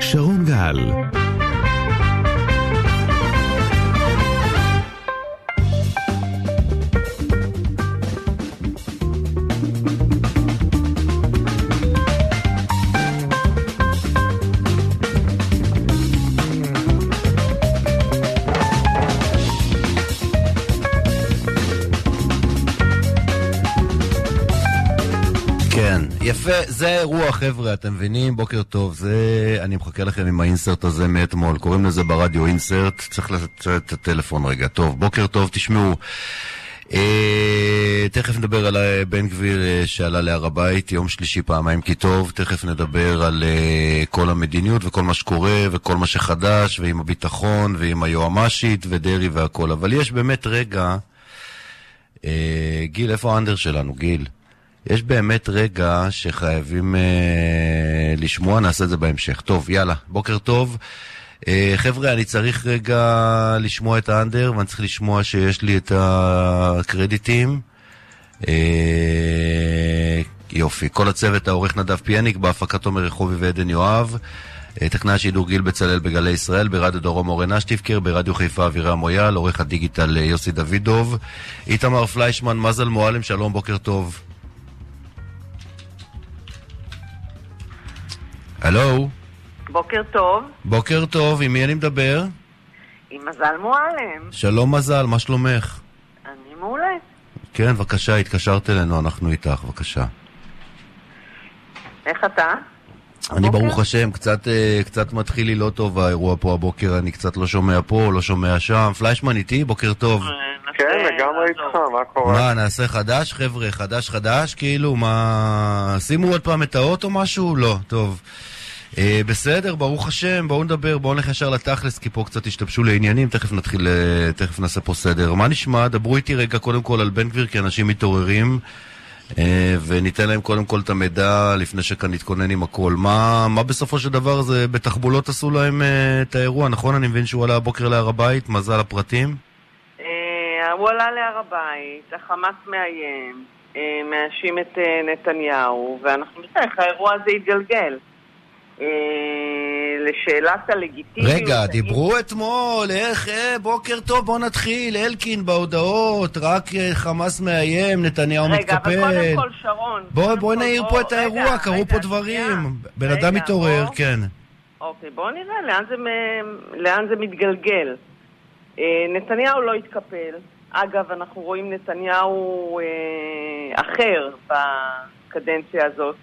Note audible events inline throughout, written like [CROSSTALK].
שרון גל יפה, זה האירוע חבר'ה, אתם מבינים? בוקר טוב, זה... אני מחכה לכם עם האינסרט הזה מאתמול, קוראים לזה ברדיו אינסרט, צריך לתת את הטלפון רגע. טוב, בוקר טוב, תשמעו. אה, תכף נדבר על אה, בן גביר אה, שעלה להר הבית, יום שלישי פעמיים כי טוב, תכף נדבר על אה, כל המדיניות וכל מה שקורה וכל מה שחדש, ועם הביטחון ועם היועמ"שית ודרעי והכל, אבל יש באמת רגע... אה, גיל, איפה האנדר שלנו, גיל? יש באמת רגע שחייבים אה, לשמוע, נעשה את זה בהמשך. טוב, יאללה, בוקר טוב. אה, חבר'ה, אני צריך רגע לשמוע את האנדר, ואני צריך לשמוע שיש לי את הקרדיטים. אה, יופי. כל הצוות, העורך נדב פיאניק, בהפקת עומר רחובי ועדן יואב. אה, טכנאי השידור גיל בצלאל בגלי ישראל, ברדיו דרום אורן אשטיבקר, ברדיו חיפה אבירם מויאל, עורך הדיגיטל אה, יוסי דוידוב, איתמר פליישמן, מזל מועלם, שלום, בוקר טוב. הלו, בוקר טוב, בוקר טוב, עם מי אני מדבר? עם מזל מועלם. שלום מזל, מה שלומך? אני מעולה. כן, בבקשה, התקשרת אלינו, אנחנו איתך, בבקשה. איך אתה? אני הבוקר? ברוך השם, קצת, אה, קצת מתחיל לי לא טוב האירוע פה הבוקר, אני קצת לא שומע פה, לא שומע שם. פליישמן איתי, בוקר טוב. כן, לגמרי איתך, מה קורה? מה, נעשה חדש, חבר'ה? חדש חדש? כאילו, מה... שימו עוד פעם את האות או משהו? לא, טוב. אה, בסדר, ברוך השם, בואו נדבר, בואו נלך ישר לתכלס, כי פה קצת השתבשו לעניינים, תכף נתחיל, אה, תכף נעשה פה סדר. מה נשמע? דברו איתי רגע קודם כל על בן גביר, כי אנשים מתעוררים, אה, וניתן להם קודם כל את המידע לפני שכאן נתכונן עם הכל. מה, מה בסופו של דבר זה, בתחבולות עשו להם את האירוע, נכון? אני מבין שהוא עלה הבוקר להר הבית, מזל הפרטים? הוא עלה להר הבית, החמאס מאיים, מאשים את נתניהו, ואנחנו נראה איך האירוע הזה יתגלגל. אה, לשאלת הלגיטימיות... רגע, דיברו אתמול, איך, אה, בוקר טוב, בוא נתחיל, אלקין בהודעות, רק אה, חמאס מאיים, נתניהו רגע, אבל מתקפל. קודם כל, שרון... בוא, קודם בוא כל, נעיר בוא- פה את האירוע, רגע, קרו רגע, פה דברים. בן רגע, אדם מתעורר, בוא- כן. אוקיי, בואו נראה לאן זה, לאן זה מתגלגל. אה, נתניהו לא התקפל. אגב, אנחנו רואים נתניהו אה, אחר בקדנציה הזאת.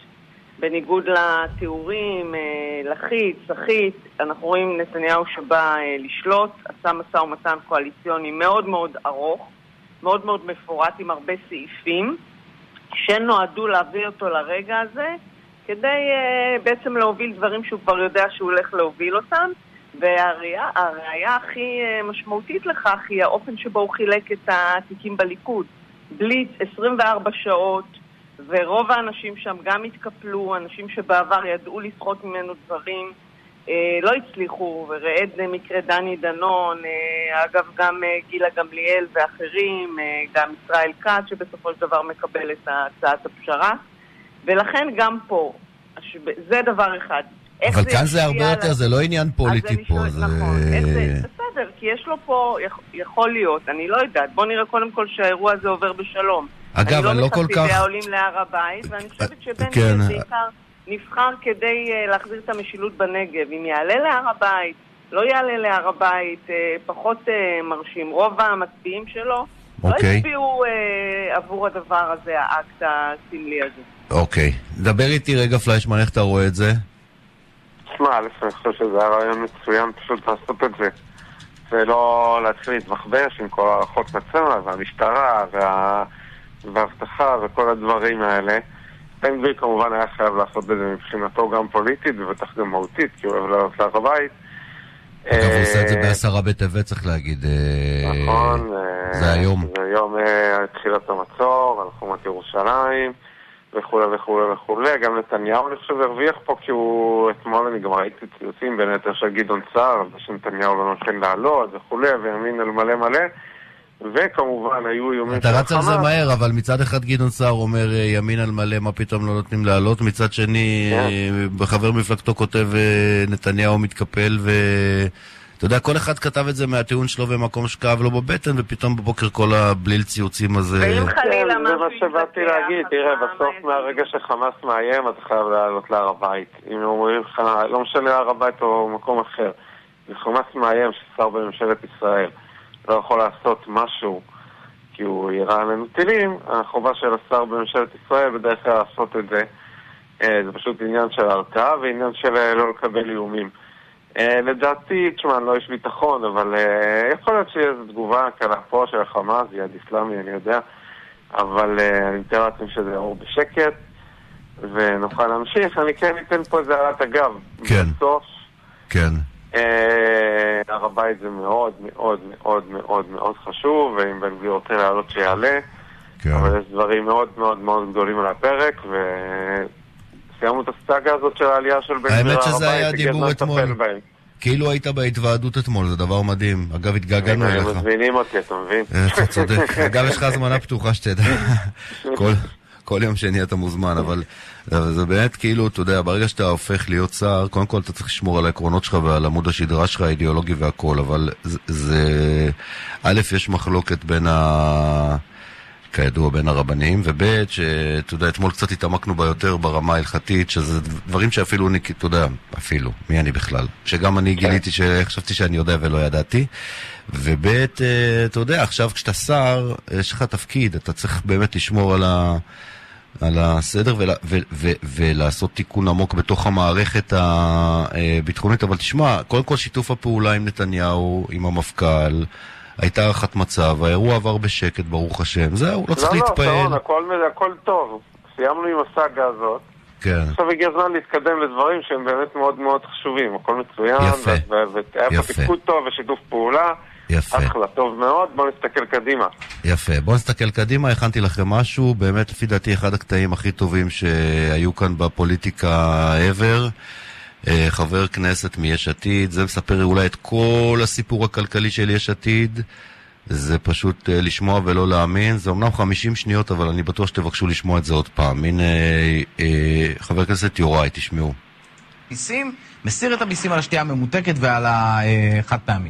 בניגוד לתיאורים, אה, לחיץ, סחיט, אנחנו רואים נתניהו שבא אה, לשלוט, עשה משא ומתן קואליציוני מאוד מאוד ארוך, מאוד מאוד מפורט עם הרבה סעיפים, שנועדו להביא אותו לרגע הזה, כדי uh, בעצם להוביל דברים שהוא כבר יודע שהוא הולך להוביל אותם. והראיה הכי משמעותית לכך היא האופן שבו הוא חילק את התיקים בליכוד. בליץ 24 שעות, ורוב האנשים שם גם התקפלו, אנשים שבעבר ידעו לסחוט ממנו דברים, אה, לא הצליחו, וראה מקרה דני דנון, אה, אגב גם אה, גילה גמליאל ואחרים, אה, גם ישראל כץ שבסופו של דבר מקבל את הצעת הפשרה, ולכן גם פה, הש- זה דבר אחד. אבל כאן זה הרבה יותר, זה לא עניין פוליטי פה, זה... נכון, זה, בסדר, כי יש לו פה, יכ- יכול להיות, אני לא יודעת, בוא נראה קודם כל שהאירוע הזה עובר בשלום. אגב, אני לא כל אני כך- לא מחסידי העולים להר הבית, ואני חושבת שבן כן. גביר בעיקר נבחר כדי אה, להחזיר את המשילות בנגב. אם יעלה להר הבית, לא יעלה להר הבית, אה, פחות אה, מרשים. רוב המצביעים שלו לא אוקיי. הצביעו אה, עבור הדבר הזה, האקט הסמלי הזה. אוקיי. דבר איתי רגע, פליישמן, איך אתה רואה את זה? תשמע, א', אני חושב שזה היה רעיון מצוין פשוט לעשות את זה. ולא להתחיל להתבחבש עם כל הערכות מצלמה והמשטרה וה... והאבטחה וכל הדברים האלה. בן גביר כמובן היה חייב לעשות את זה מבחינתו גם פוליטית ובטח גם מהותית, כי הוא אוהב לעלות להר הבית. אגב, הוא עושה את זה אה, בעשרה בטבת, צריך להגיד. אה, נכון. אה, זה היום. זה יום אה, תחילת המצור, על חומת ירושלים, וכולי וכולי וכולי. גם נתניהו, אני חושב, הרוויח פה, כי הוא, אתמול אני גם ראיתי ציוצים בין היתר של גדעון סער, שנתניהו לא נותן לעלות וכולי, וימין על מלא מלא. וכמובן היו איומים אתה רץ על זה מהר, אבל מצד אחד גדעון סער אומר אה, ימין על מלא, מה פתאום לא נותנים לעלות, מצד שני כן. חבר מפלגתו כותב נתניהו מתקפל ו... אתה יודע, כל אחד כתב את זה מהטיעון שלו במקום שכאב לו בבטן, ופתאום בבוקר כל הבליל ציוצים הזה... ואם חלילה משהו זה מה שבאתי להגיד, תראה, בסוף מהרגע שחמאס מאיים, אתה חייב לעלות להר הבית. אם אומרים לך, לא משנה הר הבית או מקום אחר. אם חמאס מאיים ששר בממשלת ישראל לא יכול לעשות משהו כי הוא יירה עלינו טילים, החובה של השר בממשלת ישראל בדרך כלל לעשות את זה. אה, זה פשוט עניין של הרתעה ועניין של אה, לא לקבל איומים. Uh, לדעתי, תשמע, אני לא איש ביטחון, אבל יכול להיות שיהיה איזו תגובה קלה פה של החמאס, יד אסלאמי, אני יודע, אבל אני מתאר לעצמי שזה יעבור בשקט, ונוכל להמשיך. אני כן אתן פה איזה הערת אגב. כן. בסוף, כן. הר הבית זה מאוד מאוד מאוד מאוד מאוד חשוב, ואם בן גביר רוצה לעלות שיעלה, כן. אבל יש דברים מאוד מאוד מאוד גדולים על הפרק, ו... סיימנו את הסאגה הזאת של העלייה של בן גביר האמת שזה היה דיבור אתמול. כאילו היית בהתוועדות אתמול, זה דבר מדהים. אגב, התגעגענו אליך. הם מזמינים אותי, אתה מבין? אה, אתה צודק. [LAUGHS] אגב, יש לך הזמנה פתוחה שתדע. [LAUGHS] כל יום שני אתה מוזמן, אבל זה באמת כאילו, אתה יודע, ברגע שאתה הופך להיות שר, קודם כל אתה צריך לשמור על העקרונות שלך ועל עמוד השדרה שלך, האידיאולוגי והכל, אבל זה... א', יש מחלוקת בין ה... כידוע בין הרבנים, וב' שאתה יודע, אתמול קצת התעמקנו בה יותר ברמה ההלכתית, שזה דברים שאפילו אני, אתה יודע, אפילו, מי אני בכלל? שגם אני כן. גיליתי שחשבתי שאני יודע ולא ידעתי. וב' אה, אתה יודע, עכשיו כשאתה שר, יש לך תפקיד, אתה צריך באמת לשמור על ה... על הסדר ול, ו, ו, ולעשות תיקון עמוק בתוך המערכת הביטחונית, אבל תשמע, קודם כל שיתוף הפעולה עם נתניהו, עם המפכ"ל, הייתה הערכת מצב, האירוע עבר בשקט, ברוך השם. זהו, לא צריך לא, לא להתפעל. לא, לא, הכל, הכל טוב. סיימנו עם הסאגה הזאת. כן. עכשיו הגיע הזמן להתקדם לדברים שהם באמת מאוד מאוד חשובים. הכל מצוין. יפה. והיה פה תפקוד טוב ושיתוף פעולה. יפה. אחלה, טוב מאוד, בואו נסתכל קדימה. יפה, בואו נסתכל קדימה, הכנתי לכם משהו, באמת לפי דעתי אחד הקטעים הכי טובים שהיו כאן בפוליטיקה ever. אה, חבר כנסת מיש עתיד, זה מספר אולי את כל הסיפור הכלכלי של יש עתיד. זה פשוט uh, לשמוע ולא להאמין. זה אמנם 50 שניות, אבל אני בטוח שתבקשו לשמוע את זה עוד פעם. הנה, uh, חבר הכנסת יוראי, תשמעו. מיסים, מסיר את המיסים על השתייה הממותקת ועל החד פעמי.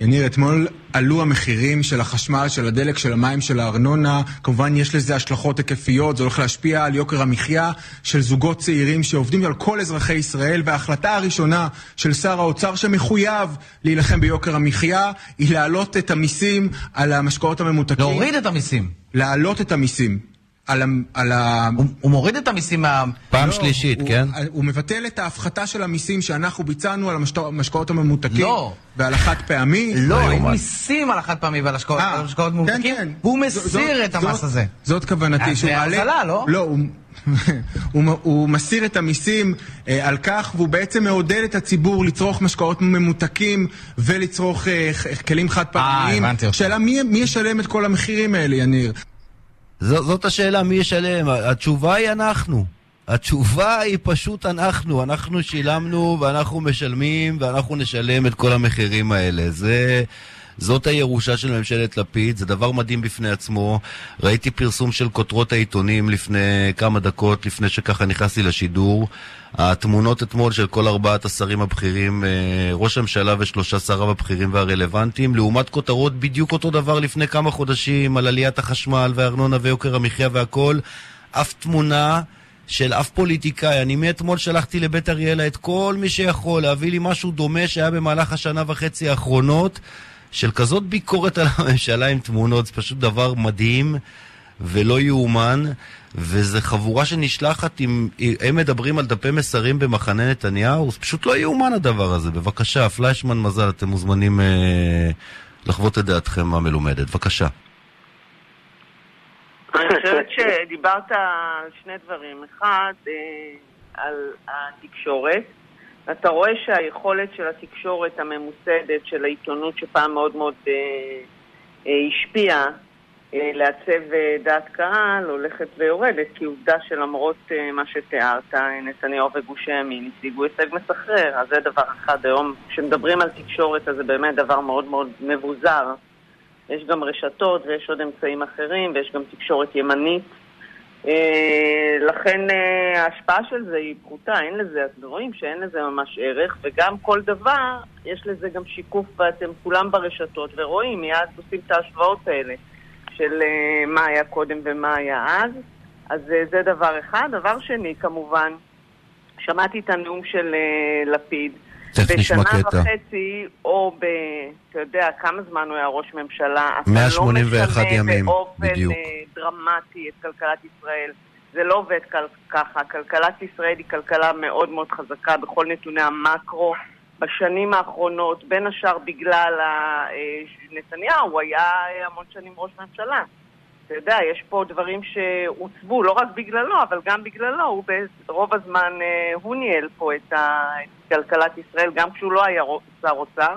יניר, אתמול עלו המחירים של החשמל, של הדלק, של המים, של הארנונה. כמובן יש לזה השלכות היקפיות, זה הולך להשפיע על יוקר המחיה של זוגות צעירים שעובדים על כל אזרחי ישראל. וההחלטה הראשונה של שר האוצר שמחויב להילחם ביוקר המחיה היא להעלות את המיסים על המשקאות הממותקים. להוריד את המיסים. להעלות את המיסים. על ה... על ה... הוא, הוא מוריד את המיסים מה... פעם לא, שלישית, הוא, כן? הוא, הוא מבטל את ההפחתה של המיסים שאנחנו ביצענו על המשקאות הממותקים. לא. ועל החד פעמי. לא, אין מיסים על החד פעמי ועל השקעות אה, ממותקים. כן, כן. והוא מסיר את המס הזה. זאת כוונתי. זה הרזלה, לא? לא, הוא... [LAUGHS] הוא, הוא מסיר את המיסים אה, על כך, והוא בעצם מעודד את הציבור לצרוך משקאות ממותקים ולצרוך אה, כלים חד פעמיים. אה, הבנתי אותך. שאלה, מי, מי ישלם את כל המחירים האלה, יניר? ז, זאת השאלה, מי ישלם? התשובה היא אנחנו. התשובה היא פשוט אנחנו. אנחנו שילמנו ואנחנו משלמים ואנחנו נשלם את כל המחירים האלה. זה... זאת הירושה של ממשלת לפיד, זה דבר מדהים בפני עצמו. ראיתי פרסום של כותרות העיתונים לפני כמה דקות, לפני שככה נכנסתי לשידור. התמונות אתמול של כל ארבעת השרים הבכירים, אה, ראש הממשלה ושלושה שריו הבכירים והרלוונטיים, לעומת כותרות בדיוק אותו דבר לפני כמה חודשים על עליית החשמל והארנונה ויוקר המחיה והכל. אף תמונה של אף פוליטיקאי. אני מאתמול שלחתי לבית אריאלה את כל מי שיכול להביא לי משהו דומה שהיה במהלך השנה וחצי האחרונות. של כזאת ביקורת על הממשלה עם תמונות, זה פשוט דבר מדהים ולא יאומן, וזה חבורה שנשלחת עם... הם מדברים על דפי מסרים במחנה נתניהו, זה פשוט לא יאומן הדבר הזה. בבקשה, פליישמן מזל, אתם מוזמנים אה, לחוות את דעתכם המלומדת. בבקשה. אני חושבת שדיברת על שני דברים. אחד, אה, על התקשורת. אתה רואה שהיכולת של התקשורת הממוסדת, של העיתונות שפעם מאוד מאוד אה, אה, השפיעה אה, לעצב אה, דעת קהל, הולכת ויורדת, כי עובדה שלמרות אה, מה שתיארת, נתניהו וגוש הימין השיגו הישג מסחרר. אז זה דבר אחד היום. כשמדברים על תקשורת, אז זה באמת דבר מאוד מאוד מבוזר. יש גם רשתות ויש עוד אמצעים אחרים ויש גם תקשורת ימנית. אה, לכן אה, ההשפעה של זה היא פחותה, אין לזה, אתם רואים שאין לזה ממש ערך, וגם כל דבר, יש לזה גם שיקוף, ואתם כולם ברשתות ורואים, מיד עושים את ההשוואות האלה של אה, מה היה קודם ומה היה אז. אז זה דבר אחד. דבר שני, כמובן, שמעתי את הנאום של לפיד. תכף נשמע קטע. בשנה וחצי, או ב... אתה יודע, כמה זמן הוא היה ראש ממשלה, 181 לא ימים, בדיוק. באופן דרמטי את כלכלת ישראל. זה לא עובד ככה. כלכלת ישראל היא כלכלה מאוד מאוד חזקה בכל נתוני המקרו. בשנים האחרונות, בין השאר בגלל אה, נתניהו, הוא היה המון שנים ראש ממשלה. אתה יודע, יש פה דברים שהוצבו, לא רק בגללו, אבל גם בגללו, הוא ברוב הזמן, אה, הוא ניהל פה את, כלכלת ישראל, גם כשהוא לא היה שר אוצר,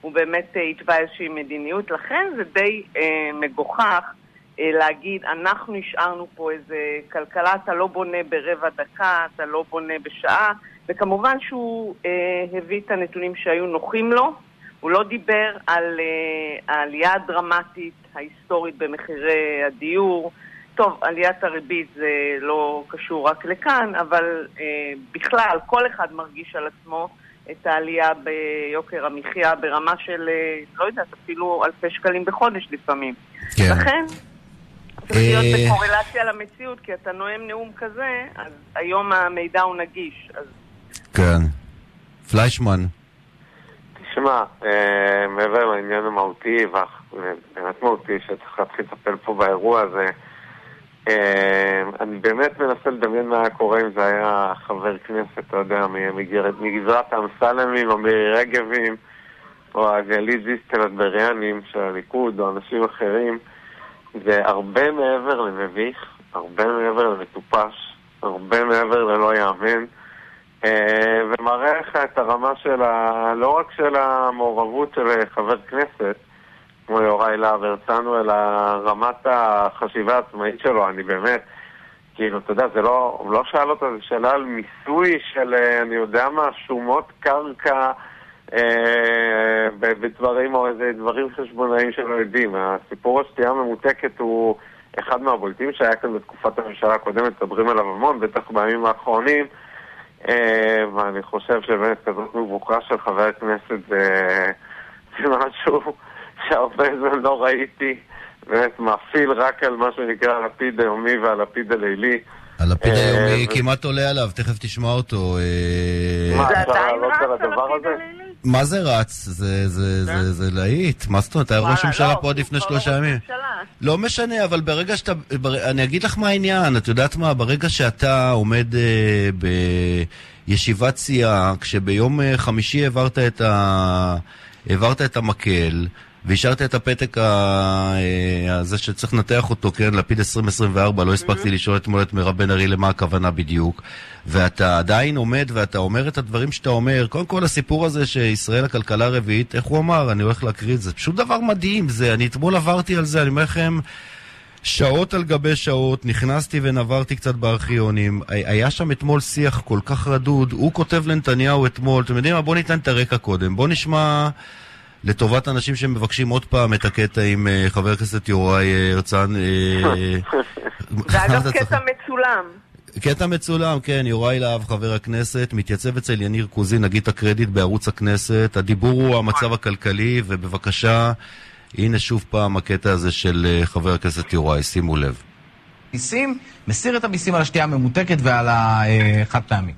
הוא באמת אה, התווה איזושהי מדיניות. לכן זה די אה, מגוחך אה, להגיד, אנחנו השארנו פה איזה כלכלה, אתה לא בונה ברבע דקה, אתה לא בונה בשעה, וכמובן שהוא אה, הביא את הנתונים שהיו נוחים לו. הוא לא דיבר על אה, העלייה הדרמטית ההיסטורית במחירי הדיור. טוב, עליית הריבית זה לא קשור רק לכאן, אבל אה, בכלל, כל אחד מרגיש על עצמו את העלייה ביוקר המחיה ברמה של, אה, לא יודעת, אפילו אלפי שקלים בחודש לפעמים. כן. לכן, צריך להיות אה, בקורלציה למציאות, כי אתה נואם נאום כזה, אז היום המידע הוא נגיש. אז... כן. פליישמן. תשמע, אה, מעבר לעניין המהותי, ובאמת מהותי שצריך להתחיל לטפל פה באירוע הזה, אה, אני באמת מנסה לדמיין מה היה קורה אם זה היה חבר כנסת, אתה יודע, מגזרת האמסלמים או מירי רגבים או הגלית דיסטל הטבריאנים של הליכוד או אנשים אחרים. זה הרבה מעבר למביך, הרבה מעבר למטופש, הרבה מעבר ללא יאמן. אה, ומראה לך את הרמה של ה... לא רק של המעורבות של חבר כנסת, כמו יוראי להב הרצנו, אלא רמת החשיבה העצמאית שלו, אני באמת, כאילו, אתה יודע, זה לא, הוא לא שאל אותו, זה שאלה על מיסוי של, אה, אני יודע מה, שומות קרקע אה, בדברים או איזה דברים חשבונאיים שלא יודעים. הסיפור השתייה הממותקת הוא אחד מהבולטים שהיה כאן בתקופת הממשלה הקודמת, מדברים עליו המון, בטח בימים האחרונים. אה, ואני חושב שבאמת כזאת מבוקרה של חבר הכנסת [LAUGHS] זה משהו שהרבה זמן לא ראיתי, באמת מאפיל רק על מה שנקרא הלפיד היומי והלפיד הלילי. הלפיד אה, היומי כמעט עולה עליו, תכף תשמע אותו. אה, מה, אפשר לעלות על הדבר הזה? מה זה רץ? זה להיט. מה זאת אומרת? היה ראש ממשלה לא, פה עד לפני שלושה ימים. לא משנה, אבל ברגע שאתה... אני אגיד לך מה העניין. את יודעת מה? ברגע שאתה עומד אה, בישיבת סיעה, כשביום חמישי העברת את המקל, והשארת את הפתק אה, הזה שצריך לנתח אותו, כן, לפיד 2024, לא הספקתי לשאול אתמול את מירב בן ארי למה הכוונה בדיוק. ואתה עדיין עומד ואתה אומר את הדברים שאתה אומר. קודם כל, הסיפור הזה שישראל הכלכלה הרביעית, איך הוא אמר? אני הולך להקריא את זה. פשוט דבר מדהים, זה, אני אתמול עברתי על זה, אני אומר לכם... שעות על גבי שעות, נכנסתי ונברתי קצת בארכיונים. היה שם אתמול שיח כל כך רדוד, הוא כותב לנתניהו אתמול, אתם יודעים מה? בואו ניתן את הרקע קודם. בואו נשמע לטובת אנשים שמבקשים עוד פעם את הקטע עם uh, חבר הכנסת יוראי uh, הרצן. [LAUGHS] זה אגב קטע מצולם. קטע מצולם, כן, יוראי להב, חבר הכנסת, מתייצב אצל יניר קוזין, נגיד את הקרדיט בערוץ הכנסת. הדיבור הוא המצב הכלכלי, ובבקשה, הנה שוב פעם הקטע הזה של חבר הכנסת יוראי, שימו לב. מיסים, מסיר את המיסים על השתייה הממותקת ועל החד פעמי.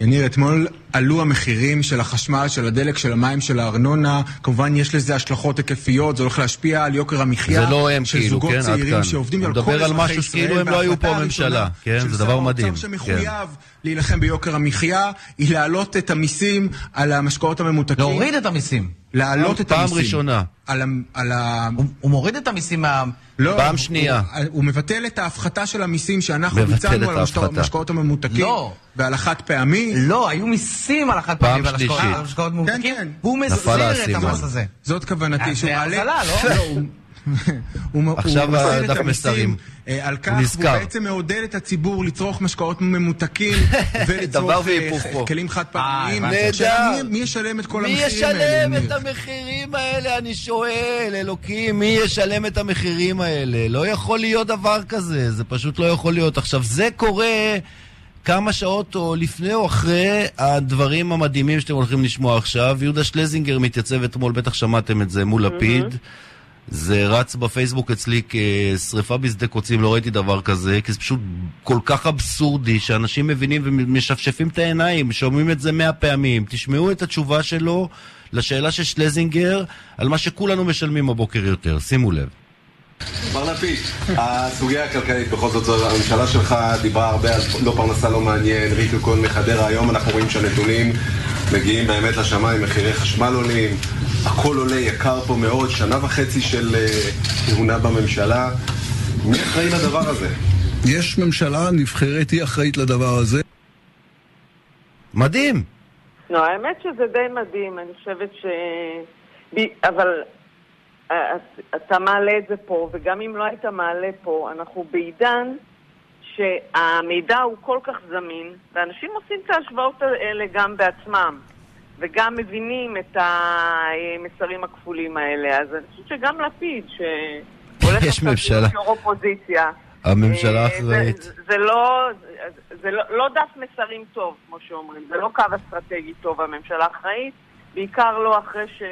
יניר, אתמול עלו המחירים של החשמל, של הדלק, של המים, של הארנונה. כמובן, יש לזה השלכות היקפיות, זה הולך להשפיע על יוקר המחיה. זה לא הם כאילו, כן, עד כאן. שעובדים על כל אזרחי ישראל. מדבר על משהו שכאילו הם לא היו פה ממשלה, כן? זה דבר מדהים. של שר האוצר שמחויב כן. להילחם ביוקר המחיה, היא להעלות את המיסים על המשקאות הממותקים. להוריד את המיסים. להעלות את המיסים. פעם ראשונה. על, על ה... הוא, הוא מוריד את המיסים מה... לא, פעם שנייה. הוא, הוא מבטל את ההפחתה של המיסים שאנחנו ביצענו על המשקאות הממותקים. לא. ועל החד פעמי. לא, היו מיסים על החד פעמי ועל המשקאות ממותקים. כן, כן. הוא מסיר את המס הזה. זאת כוונתי. זה מעלה... לא? לא עכשיו הדף מסרים. אה, על כך הוא בעצם מעודד את הציבור לצרוך משקאות ממותקים [LAUGHS] ולצרוך אה, כלים חד פעמיים. נהדר. מי ישלם את כל המחירים האלה? מי ישלם את המחירים האלה? אני שואל, אלוקים, מי ישלם את המחירים האלה? לא יכול להיות דבר כזה, זה פשוט לא יכול להיות. עכשיו, זה קורה... כמה שעות או לפני או אחרי הדברים המדהימים שאתם הולכים לשמוע עכשיו. יהודה שלזינגר מתייצב אתמול, בטח שמעתם את זה, מול לפיד. זה רץ בפייסבוק אצלי כשריפה בשדה קוצים, לא ראיתי דבר כזה, כי זה פשוט כל כך אבסורדי, שאנשים מבינים ומשפשפים את העיניים, שומעים את זה מאה פעמים. תשמעו את התשובה שלו לשאלה של שלזינגר על מה שכולנו משלמים הבוקר יותר. שימו לב. בר לפיד, הסוגיה הכלכלית בכל זאת, הממשלה שלך דיברה הרבה על לא פרנסה לא מעניין, ריקו כהן מחדרה, היום אנחנו רואים שהנתונים מגיעים באמת לשמיים, מחירי חשמל עולים, הכל עולה יקר פה מאוד, שנה וחצי של uh, כהונה בממשלה. מי אחראי לדבר הזה? יש ממשלה נבחרת, היא אחראית לדבר הזה. מדהים. לא, האמת שזה די מדהים, אני חושבת ש... אבל אה, אתה מעלה את זה פה, וגם אם לא היית מעלה פה, אנחנו בעידן שהמידע הוא כל כך זמין, ואנשים עושים את ההשוואות האלה גם בעצמם, וגם מבינים את המסרים הכפולים האלה. אז אני חושבת שגם לפיד, שהולך עכשיו להיות אופוזיציה, הממשלה אה, אחראית. זה, זה, לא, זה לא, לא דף מסרים טוב, כמו שאומרים, זה לא קו אסטרטגי טוב, הממשלה אחראית, בעיקר לא אחרי ש...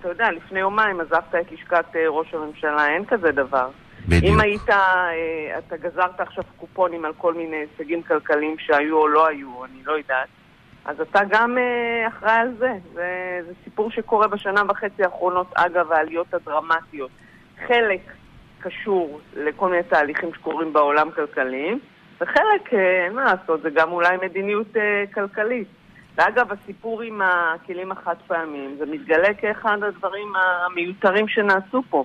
אתה יודע, לפני יומיים עזבת את לשכת אה, ראש הממשלה, אין כזה דבר. בדיוק. אם היית, אה, אתה גזרת עכשיו קופונים על כל מיני הישגים כלכליים שהיו או לא היו, אני לא יודעת, אז אתה גם אה, אחראי על זה. זה. זה סיפור שקורה בשנה וחצי האחרונות, אגב העליות הדרמטיות. חלק קשור לכל מיני תהליכים שקורים בעולם כלכליים, וחלק, אין מה לעשות, זה גם אולי מדיניות כלכלית. ואגב, הסיפור עם הכלים החד פעמיים, זה מתגלה כאחד הדברים המיותרים שנעשו פה.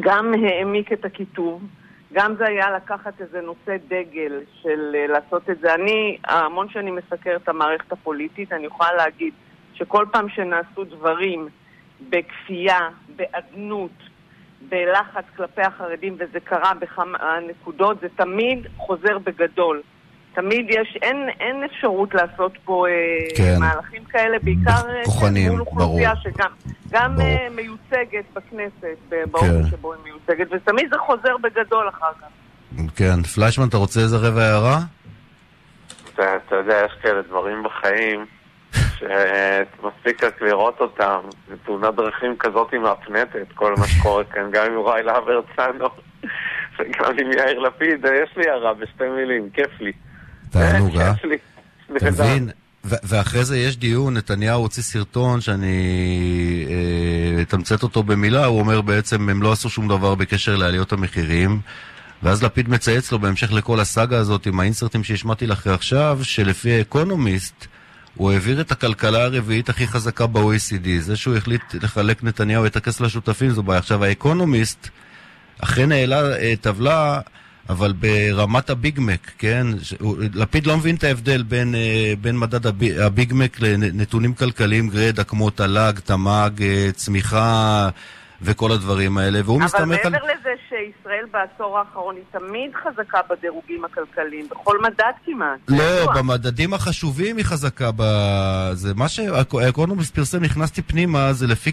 גם העמיק את הקיטוב, גם זה היה לקחת איזה נושא דגל של אה, לעשות את זה. אני, המון שנים מסקר את המערכת הפוליטית, אני יכולה להגיד שכל פעם שנעשו דברים בכפייה, באדנות, בלחץ כלפי החרדים, וזה קרה בכמה נקודות, זה תמיד חוזר בגדול. תמיד יש, אין, אין אפשרות לעשות פה אה, כן. מהלכים כאלה, בעיקר אה, כוחנים, מול אוכלוסייה שגם גם ברור. אה, מיוצגת בכנסת, באופן כן. שבו היא מיוצגת, ותמיד זה חוזר בגדול אחר כך. כן, פליישמן, אתה רוצה איזה רבע הערה? אתה, אתה יודע, יש כאלה דברים בחיים שמספיק רק לראות אותם, זה תאונת דרכים כזאת עם מהפנטת, כל מה שקורה כאן, גם עם יוראי להב הרצנו וגם עם יאיר לפיד, יש לי הערה בשתי מילים, כיף לי. תענוג, אה? [LAUGHS] אתה מבין? ואחרי זה יש דיון, נתניהו הוציא סרטון שאני אה, אתמצת אותו במילה, הוא אומר בעצם הם לא עשו שום דבר בקשר לעליות המחירים ואז לפיד מצייץ לו בהמשך לכל הסאגה הזאת עם האינסרטים שהשמעתי לך עכשיו, שלפי האקונומיסט הוא העביר את הכלכלה הרביעית הכי חזקה ב-OECD. זה שהוא החליט לחלק נתניהו את הכסף לשותפים זו בעיה. עכשיו האקונומיסט אכן העלה אה, טבלה אבל ברמת הביגמק, כן? לפיד לא מבין את ההבדל בין, אה, בין מדד הביגמק לנתונים כלכליים גרידא כמו תל"ג, תמ"ג, אה, צמיחה וכל הדברים האלה, והוא מסתמך על... אבל מעבר לזה שישראל בעשור האחרון היא תמיד חזקה בדירוגים הכלכליים, בכל מדד כמעט. לא, במדדים החשובים היא חזקה ב... זה מה שהאקונומיסט פרסם, נכנסתי פנימה, זה לפי...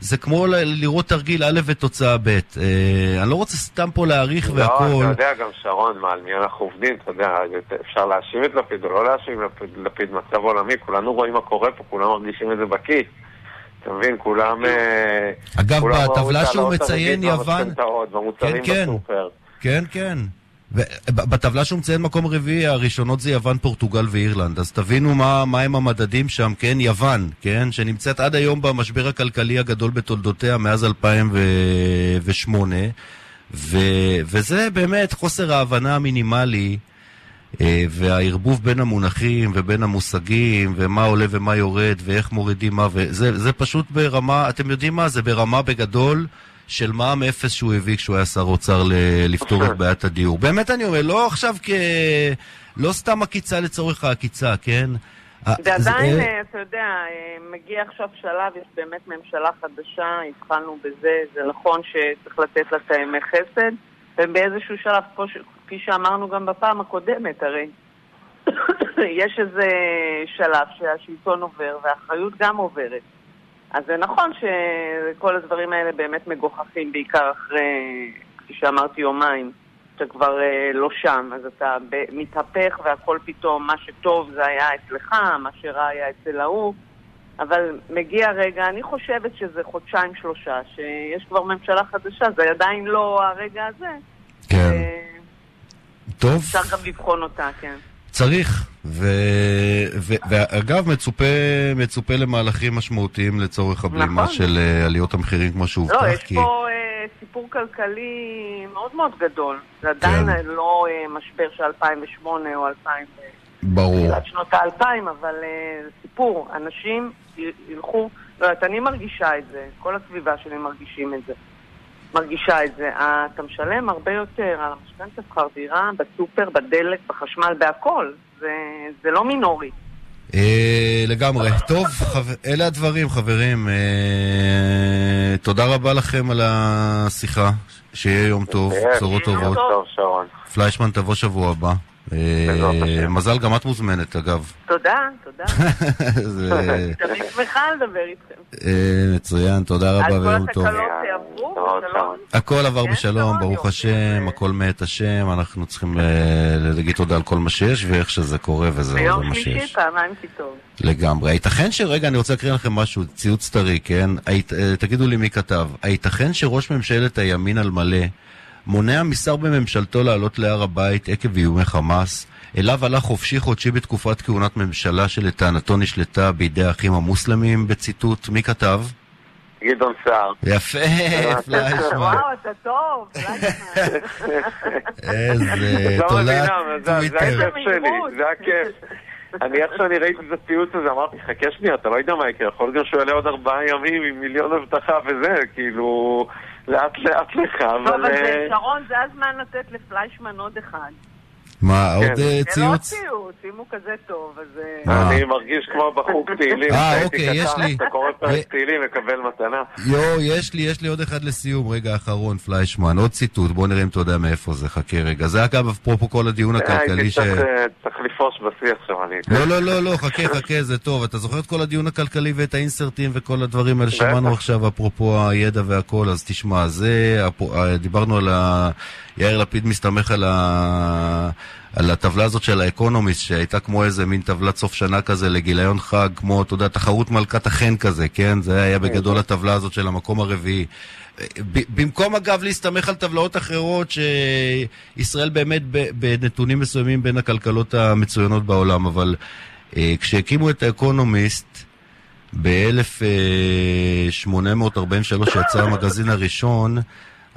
זה כמו לראות תרגיל א' ותוצאה ב'. אה, אני לא רוצה סתם פה להעריך לא, והכול. לא, אתה יודע גם, שרון, מה, על מי אנחנו עובדים, אתה יודע, אפשר להאשים את לפיד או לא להאשים את לפיד, מצב עולמי, כולנו רואים מה קורה פה, כולנו מרגישים את זה בכיס. אתה מבין, כולם... אה, אגב, בטבלה שהוא מציין יוון... כן, כן, כן, כן. בטבלה שהוא מציין מקום רביעי, הראשונות זה יוון, פורטוגל ואירלנד. אז תבינו מה, מה הם המדדים שם, כן? יוון, כן? שנמצאת עד היום במשבר הכלכלי הגדול בתולדותיה מאז 2008. ו, וזה באמת חוסר ההבנה המינימלי. אה, והערבוב בין המונחים ובין המושגים, ומה עולה ומה יורד, ואיך מורידים מה, וזה זה פשוט ברמה, אתם יודעים מה? זה ברמה בגדול של מע"מ אפס שהוא הביא כשהוא היה שר אוצר ל- לפתור את בעיית הדיור. באמת אני אומר, לא עכשיו כ... לא סתם עקיצה לצורך העקיצה, כן? ועדיין, אתה יודע, מגיע עכשיו שלב, יש באמת ממשלה חדשה, התחלנו בזה, זה נכון שצריך לתת לה את הימי חסד, ובאיזשהו שלב, כפי שאמרנו גם בפעם הקודמת, הרי [COUGHS] יש איזה שלב שהשלטון עובר והאחריות גם עוברת. אז זה נכון שכל הדברים האלה באמת מגוחכים, בעיקר אחרי, כפי שאמרתי, יומיים, שאתה כבר אה, לא שם, אז אתה מתהפך והכל פתאום, מה שטוב זה היה אצלך, מה שרע היה אצל ההוא. אבל מגיע רגע, אני חושבת שזה חודשיים-שלושה, שיש כבר ממשלה חדשה, זה עדיין לא הרגע הזה. כן. טוב. אפשר גם לבחון אותה, כן. צריך, ו... ו... ואגב, מצופה, מצופה למהלכים משמעותיים לצורך הבלימה נכון. של uh, עליות המחירים כמו שהובטח. לא, יש כי... פה uh, סיפור כלכלי מאוד מאוד גדול. זה עדיין כן. לא uh, משבר של 2008 או 2000... ברור. תחילת שנות האלפיים, אבל uh, סיפור. אנשים ילכו... לא יודעת, אני מרגישה את זה, כל הסביבה שלי מרגישים את זה. מרגישה את זה. אתה משלם הרבה יותר על המשכנתה, שכר דירה, בסופר, בדלק, בחשמל, בהכל. זה, זה לא מינורי. אה, לגמרי. טוב, אלה הדברים, חברים. אה, תודה רבה לכם על השיחה. שיהיה יום טוב, בשורות טובות. פליישמן תבוא שבוע הבא. אה, מזל, גם את מוזמנת, אגב. תודה, תודה. [LAUGHS] תמיד שמחה לדבר איתכם. אה, מצוין, תודה רבה ויום טוב. על כל התקלות עברו בשלום? הכל עבר בשלום, ברוך השם, הכל מאת השם, אנחנו צריכים להגיד תודה על כל מה שיש ואיך שזה קורה וזהו, זה מה שיש. ביום שלישי פעמיים כי טוב. לגמרי. הייתכן שרגע, אני רוצה להקריא לכם משהו, ציוץ טרי, כן? אה, תגידו לי מי כתב. הייתכן שראש ממשלת הימין על מלא מונע משר בממשלתו לעלות להר הבית עקב איומי חמאס, אליו עלה חופשי חודשי בתקופת כהונת ממשלה שלטענתו נשלטה בידי האחים המוסלמים, בציטוט, מי כתב? גדעון סער. יפה, פליישמן. וואו, אתה טוב, איזה לא תולעת טוויטר. זה הכיף. אני איך שאני ראיתי את הציוץ הזה, אמרתי, חכה שנייה, אתה לא יודע מה יקרה, יכול להיות גם שהוא יעלה עוד ארבעה ימים עם מיליון הבטחה וזה, כאילו... לאט לאט לך, אבל... טוב, אז אה, שרון, זה הזמן לתת לפליישמן עוד אחד. מה, עוד כן. ציוץ? זה לא ציוץ, אם הוא כזה טוב, אז... אה, אה. אני מרגיש כמו בחוג תהילים. אה, אוקיי, יש לי. אתה קורא פרק תהילים, מקבל מתנה. יואו, יש לי, יש לי עוד אחד לסיום. רגע, אחרון, פליישמן, עוד ציטוט, בוא נראה אם אתה יודע מאיפה זה, חכה רגע. זה אגב, אפרופו כל הדיון הכלכלי ש... צריך לפרוש בשיח שם, אני... לא, לא, לא, לא, חכה, חכה, זה טוב. אתה זוכר את כל הדיון הכלכלי ואת האינסרטים וכל הדברים האלה שמענו עכשיו, אפרופו הידע והכל, אז תשמע, זה, דיברנו על ה... יאיר לפיד מסתמך על ה... על הטבלה הזאת של האקונומיסט, שהייתה כמו איזה מין טבלת סוף שנה כזה לגיליון חג, כמו, אתה יודע, תחרות מלכת החן כזה, כן? זה היה בגדול הטבלה הזאת של המקום הרביעי. במקום אגב להסתמך על טבלאות אחרות שישראל באמת בנתונים מסוימים בין הכלכלות המצוינות בעולם, אבל אה, כשהקימו את האקונומיסט ב-1843 שיצא המגזין הראשון,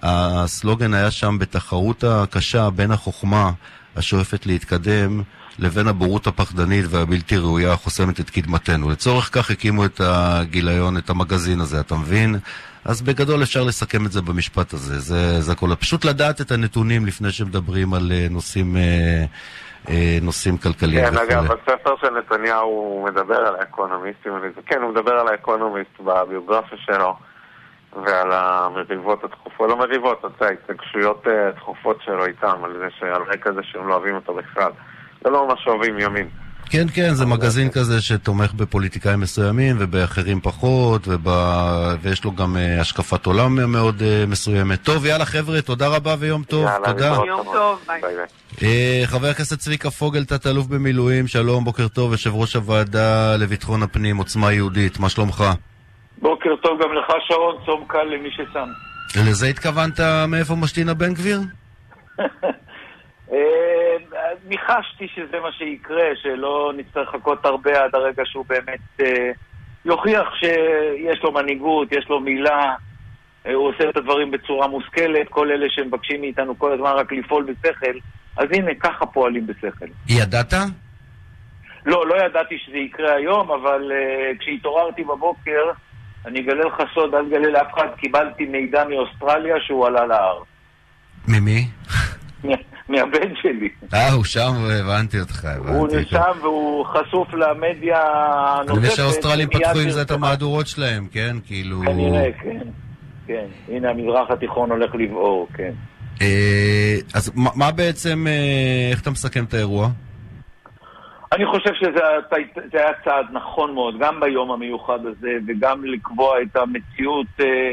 הסלוגן היה שם בתחרות הקשה בין החוכמה השואפת להתקדם לבין הבורות הפחדנית והבלתי ראויה החוסמת את קדמתנו. לצורך כך הקימו את הגיליון, את המגזין הזה, אתה מבין? אז בגדול אפשר לסכם את זה במשפט הזה, זה, זה הכל. פשוט לדעת את הנתונים לפני שמדברים על אה, נושאים, אה, אה, נושאים כלכליים כן, וכו'. כן, אגב, בספר של נתניהו מדבר על האקונומיסטים, כן, הוא מדבר על האקונומיסט בביוגרפיה שלו. ועל המריבות התכופות, לא מריבות, אתה יודע, התנגשויות תכופות שלו איתם, על זה שעל רקע זה שהם לא אוהבים אותו בכלל. זה לא ממש אוהבים ימין. כן, כן, זה מגזין כזה שתומך בפוליטיקאים מסוימים ובאחרים פחות, וב... ויש לו גם uh, השקפת עולם מאוד uh, מסוימת. טוב, יאללה חבר'ה, תודה רבה ויום טוב. יאללה, תודה. יום טוב, ביי. ביי. Uh, חבר הכנסת צביקה פוגל, תת-אלוף במילואים, שלום, בוקר טוב, יושב ראש הוועדה לביטחון הפנים, עוצמה יהודית, מה שלומך? בוקר טוב גם לך, שרון, צום קל למי ששם. לזה התכוונת מאיפה משתין הבן גביר? [LAUGHS] אה, ניחשתי שזה מה שיקרה, שלא נצטרך לחכות הרבה עד הרגע שהוא באמת אה, יוכיח שיש לו מנהיגות, יש לו מילה, אה, הוא עושה את הדברים בצורה מושכלת, כל אלה שמבקשים מאיתנו כל הזמן רק לפעול בשכל, אז הנה, ככה פועלים בשכל. ידעת? לא, לא ידעתי שזה יקרה היום, אבל uh, כשהתעוררתי בבוקר, אני אגלה לך סוד, אל תגלה לאף אחד, קיבלתי מידע מאוסטרליה שהוא עלה להר. ממי? [LAUGHS] מהבן שלי. אה, הוא שם והבנתי אותך, הבנתי. הוא שם והוא חשוף למדיה הנוספת. אני מבין שהאוסטרלים פתחו עם זה את המהדורות שלהם, כן? כאילו... כנראה, כן. כן. הנה המזרח התיכון הולך לבעור, כן. אה, אז מה בעצם, אה, איך אתה מסכם את האירוע? אני חושב שזה היה צעד נכון מאוד, גם ביום המיוחד הזה, וגם לקבוע את המציאות אה,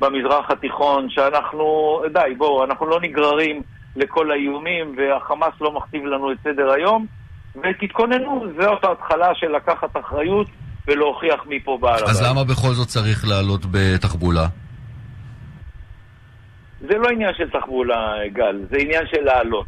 במזרח התיכון, שאנחנו, די, בואו, אנחנו לא נגררים לכל האיומים, והחמאס לא מכתיב לנו את סדר היום, ותתכוננו, זאת ההתחלה של לקחת אחריות ולהוכיח מי פה בעל הבית. אז למה בכל זאת צריך לעלות בתחבולה? זה לא עניין של תחבולה, גל, זה עניין של לעלות.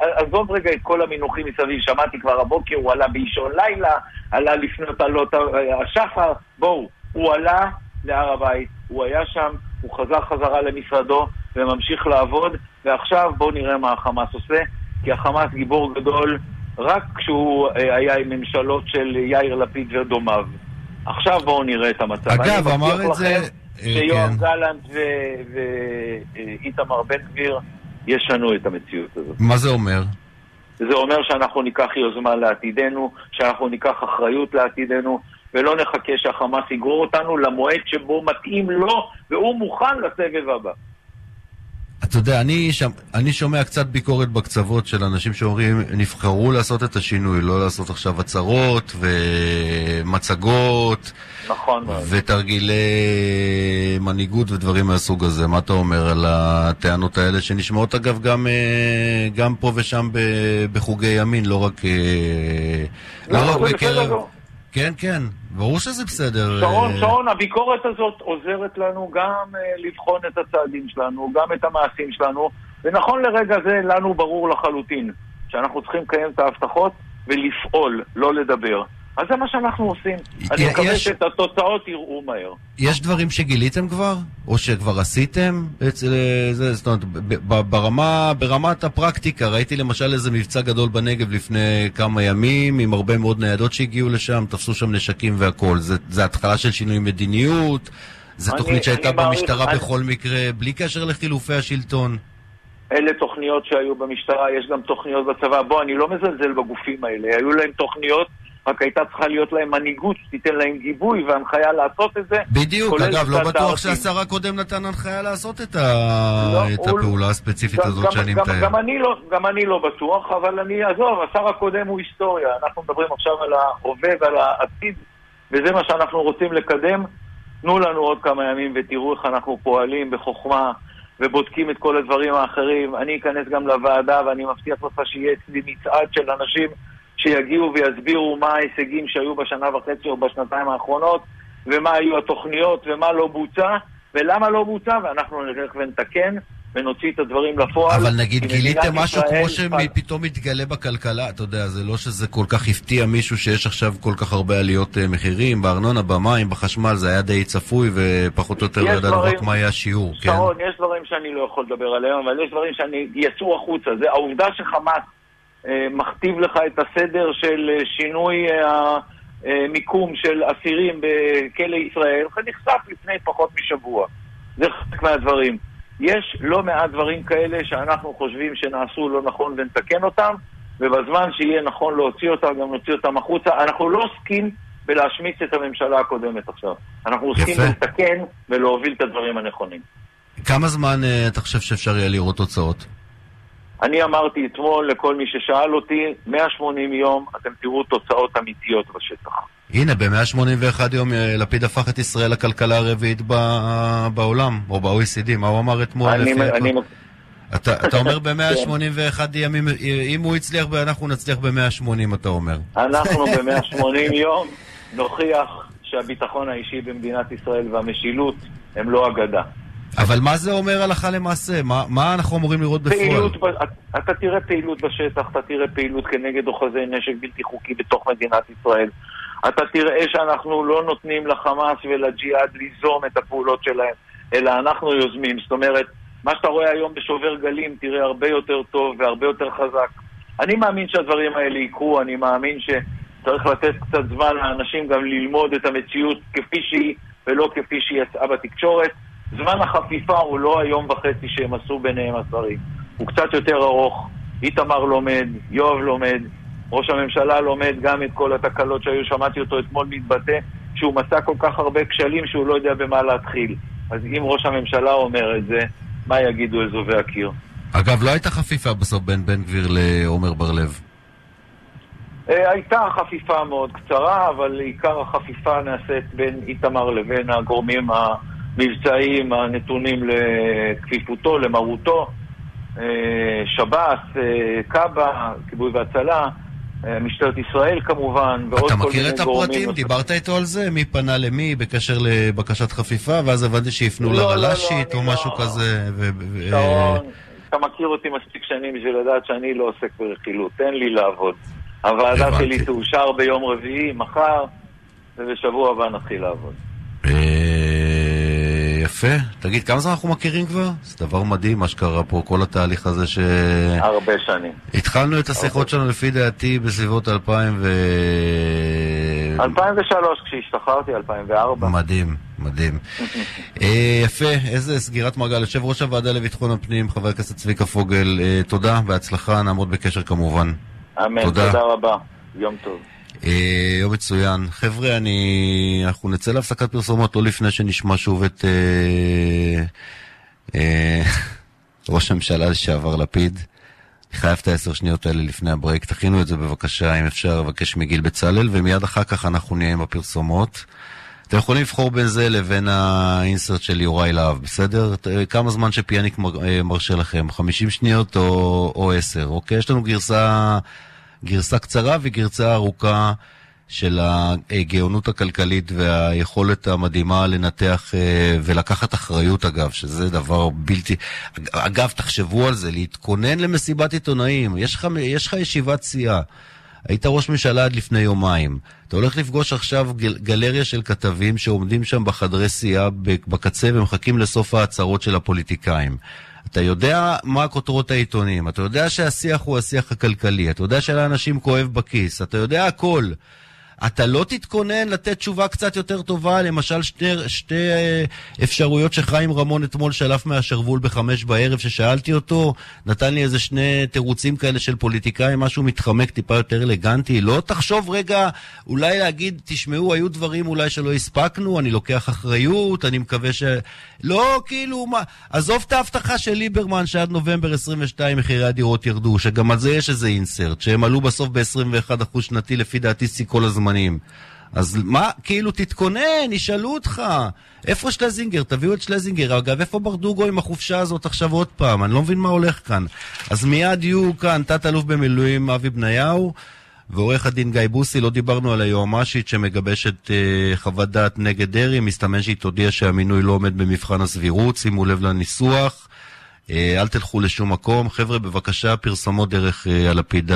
עזוב רגע את כל המינוחים מסביב, שמעתי כבר הבוקר, הוא עלה באישון לילה, עלה לפנות עלות השחר, בואו, הוא עלה להר הבית, הוא היה שם, הוא חזר חזרה למשרדו וממשיך לעבוד, ועכשיו בואו נראה מה החמאס עושה, כי החמאס גיבור גדול רק כשהוא אה, היה עם ממשלות של יאיר לפיד ודומיו. עכשיו בואו נראה את המצב. אגב, אמר את זה... שיואב כן. גלנט ואיתמר בן גביר ישנו את המציאות הזאת. מה זה אומר? זה אומר שאנחנו ניקח יוזמה לעתידנו, שאנחנו ניקח אחריות לעתידנו, ולא נחכה שהחמאס יגרור אותנו למועד שבו מתאים לו והוא מוכן לסבב הבא. אתה יודע, אני, שם, אני שומע קצת ביקורת בקצוות של אנשים שאומרים, נבחרו לעשות את השינוי, לא לעשות עכשיו הצהרות ומצגות. נכון. ותרגילי מנהיגות ודברים מהסוג הזה. מה אתה אומר על הטענות האלה, שנשמעות אגב גם, אה, גם פה ושם בחוגי ימין, לא רק, לא, לא רק בקרב... כן, כן, ברור שזה בסדר. שרון, אה, שרון, הביקורת הזאת עוזרת לנו גם לבחון את הצעדים שלנו, גם את המעשים שלנו, ונכון לרגע זה לנו ברור לחלוטין שאנחנו צריכים לקיים את ההבטחות ולפעול, לא לדבר. אז זה מה שאנחנו עושים. אני מקווה יש... שאת התוצאות יראו מהר. יש דברים שגיליתם כבר? או שכבר עשיתם? אה, זה, זאת אומרת, ברמה, ברמת הפרקטיקה, ראיתי למשל איזה מבצע גדול בנגב לפני כמה ימים, עם הרבה מאוד ניידות שהגיעו לשם, תפסו שם נשקים והכול. זה, זה התחלה של שינוי מדיניות? זו תוכנית שהייתה במשטרה אני... בכל מקרה, בלי קשר לחילופי השלטון? אלה תוכניות שהיו במשטרה, יש גם תוכניות בצבא. בוא, אני לא מזלזל בגופים האלה, היו להם תוכניות רק הייתה צריכה להיות להם מנהיגות שתיתן להם גיבוי והנחיה לעשות את זה. בדיוק, אגב, לא בטוח שהשר הקודם נתן הנחיה לעשות את, ה... לא, את הפעולה הוא... הספציפית גם, הזאת גם, שאני גם, מתאר. גם, אני לא, גם אני לא בטוח, אבל אני, עזוב, השר הקודם הוא היסטוריה. אנחנו מדברים עכשיו על ההווה ועל העתיד, וזה מה שאנחנו רוצים לקדם. תנו לנו עוד כמה ימים ותראו איך אנחנו פועלים בחוכמה. ובודקים את כל הדברים האחרים. אני אכנס גם לוועדה ואני מבטיח לך שיהיה אצלי מצעד של אנשים שיגיעו ויסבירו מה ההישגים שהיו בשנה וחצי או בשנתיים האחרונות, ומה היו התוכניות ומה לא בוצע, ולמה לא בוצע, ואנחנו נלך ונתקן. ונוציא את הדברים לפועל. אבל נגיד גיליתם משהו כמו שפתאום מתגלה בכלכלה, אתה יודע, זה לא שזה כל כך הפתיע מישהו שיש עכשיו כל כך הרבה עליות אה, מחירים, בארנונה, במים, בחשמל, זה היה די צפוי ופחות או יותר לא ידענו רק מה היה השיעור, כן? שרון, יש דברים שאני לא יכול לדבר עליהם, אבל יש דברים שאני יצאו החוצה. זה העובדה שחמאס מכתיב לך את הסדר של אה, שינוי המיקום של אסירים בכלא ישראל, נחשף לפני פחות משבוע. זה חלק מהדברים. יש לא מעט דברים כאלה שאנחנו חושבים שנעשו לא נכון ונתקן אותם, ובזמן שיהיה נכון להוציא אותם, גם נוציא אותם החוצה. אנחנו לא עוסקים בלהשמיץ את הממשלה הקודמת עכשיו. אנחנו עוסקים לתקן ולהוביל את הדברים הנכונים. כמה זמן uh, אתה חושב שאפשר יהיה לראות תוצאות? אני אמרתי אתמול לכל מי ששאל אותי, 180 יום אתם תראו תוצאות אמיתיות בשטח. הנה, ב-181 יום אה, לפיד הפך את ישראל לכלכלה הרביעית בעולם, או ב-OECD, מה הוא אמר אתמול? אני, אני... אתה, אתה אומר [LAUGHS] ב-181 ימים, אם הוא הצליח, אנחנו נצליח ב-180, אתה אומר. אנחנו [LAUGHS] ב-180 יום נוכיח שהביטחון האישי במדינת ישראל והמשילות הם לא אגדה. אבל מה זה אומר הלכה למעשה? מה, מה אנחנו אמורים לראות בפועל? פעילות, אתה תראה פעילות בשטח, אתה תראה פעילות כנגד אוחזי נשק בלתי חוקי בתוך מדינת ישראל. אתה תראה שאנחנו לא נותנים לחמאס ולג'יהאד ליזום את הפעולות שלהם, אלא אנחנו יוזמים. זאת אומרת, מה שאתה רואה היום בשובר גלים תראה הרבה יותר טוב והרבה יותר חזק. אני מאמין שהדברים האלה יקרו, אני מאמין שצריך לתת קצת זמן לאנשים גם ללמוד את המציאות כפי שהיא ולא כפי שהיא יצאה בתקשורת. זמן החפיפה הוא לא היום וחצי שהם עשו ביניהם השרים, הוא קצת יותר ארוך. איתמר לומד, יואב לומד, ראש הממשלה לומד גם את כל התקלות שהיו, שמעתי אותו אתמול מתבטא שהוא מצא כל כך הרבה כשלים שהוא לא יודע במה להתחיל. אז אם ראש הממשלה אומר את זה, מה יגידו אזובי הקיר? אגב, לא הייתה חפיפה בסוף בין בן גביר לעומר בר-לב. אה, הייתה חפיפה מאוד קצרה, אבל עיקר החפיפה נעשית בין איתמר לבין הגורמים המבצעיים הנתונים לכפיפותו, למרותו. אה, שב"ס, אה, כב"א, כיבוי והצלה, משטרת ישראל כמובן, ועוד כל מיני גורמים. אתה מכיר את הפרטים? דיברת איתו על זה? מי פנה למי בקשר לבקשת חפיפה, ואז הבנתי שיפנו לא, לרל"שית לא, לא, או משהו לא... כזה. ו... שרון, אתה מכיר אותי מספיק שנים בשביל לדעת שאני לא עוסק ברכילות, תן לי לעבוד. הוועדה שלי תאושר ביום רביעי, מחר, ובשבוע הבא נתחיל לעבוד. יפה. תגיד, כמה זמן אנחנו מכירים כבר? זה דבר מדהים מה שקרה פה, כל התהליך הזה ש... הרבה שנים. התחלנו את השיחות שלנו לפי דעתי בסביבות 2000 ו... 2003 כשהשתחררתי, 2004. מדהים, מדהים. [LAUGHS] אה, יפה, איזה סגירת מעגל. יושב ראש הוועדה לביטחון הפנים, חבר הכנסת צביקה פוגל, אה, תודה, בהצלחה, נעמוד בקשר כמובן. אמן, תודה, תודה רבה. יום טוב. אה, יום מצוין. חבר'ה, אני... אנחנו נצא להפסקת פרסומות לא לפני שנשמע שוב את אה, אה, [LAUGHS] ראש הממשלה לשעבר לפיד. אני חייב את העשר שניות האלה לפני הברייק. תכינו את זה בבקשה, אם אפשר, אבקש מגיל בצלאל, ומיד אחר כך אנחנו נהיה עם הפרסומות. אתם יכולים לבחור בין זה לבין האינסרט של יוראי להב, בסדר? כמה זמן שפיאניק מרשה לכם, 50 שניות או, או 10, אוקיי? יש לנו גרסה גרסה קצרה וגרסה ארוכה של הגאונות הכלכלית והיכולת המדהימה לנתח אה, ולקחת אחריות אגב, שזה דבר בלתי... אגב, תחשבו על זה, להתכונן למסיבת עיתונאים, יש לך, יש לך ישיבת סיעה. היית ראש ממשלה עד לפני יומיים. אתה הולך לפגוש עכשיו גל, גלריה של כתבים שעומדים שם בחדרי סיעה בקצה ומחכים לסוף ההצהרות של הפוליטיקאים. אתה יודע מה כותרות העיתונים, אתה יודע שהשיח הוא השיח הכלכלי, אתה יודע שלאנשים כואב בכיס, אתה יודע הכל. אתה לא תתכונן לתת תשובה קצת יותר טובה, למשל שתי, שתי אה, אפשרויות שחיים רמון אתמול שלף מהשרוול בחמש בערב, ששאלתי אותו, נתן לי איזה שני תירוצים כאלה של פוליטיקאים, משהו מתחמק טיפה יותר אלגנטי. לא תחשוב רגע, אולי להגיד, תשמעו, היו דברים אולי שלא הספקנו, אני לוקח אחריות, אני מקווה ש... לא, כאילו, מה... עזוב את ההבטחה של ליברמן שעד נובמבר 22 מחירי הדירות ירדו, שגם על זה יש איזה אינסרט, שהם עלו בסוף ב-21% שנתי לפי דעתי שיא כל הזמנים. אז מה, כאילו תתכונן, ישאלו אותך. איפה שלזינגר? תביאו את שלזינגר. אגב, איפה ברדוגו עם החופשה הזאת עכשיו עוד פעם? אני לא מבין מה הולך כאן. אז מיד יהיו כאן תת-אלוף במילואים אבי בניהו. ועורך הדין גיא בוסי, לא דיברנו על היועמ"שית שמגבשת אה, חוות דעת נגד דרעי, מסתמן שהיא תודיע שהמינוי לא עומד במבחן הסבירות, שימו לב לניסוח, אה, אל תלכו לשום מקום. חבר'ה, בבקשה, פרסמות דרך אה, הלפיד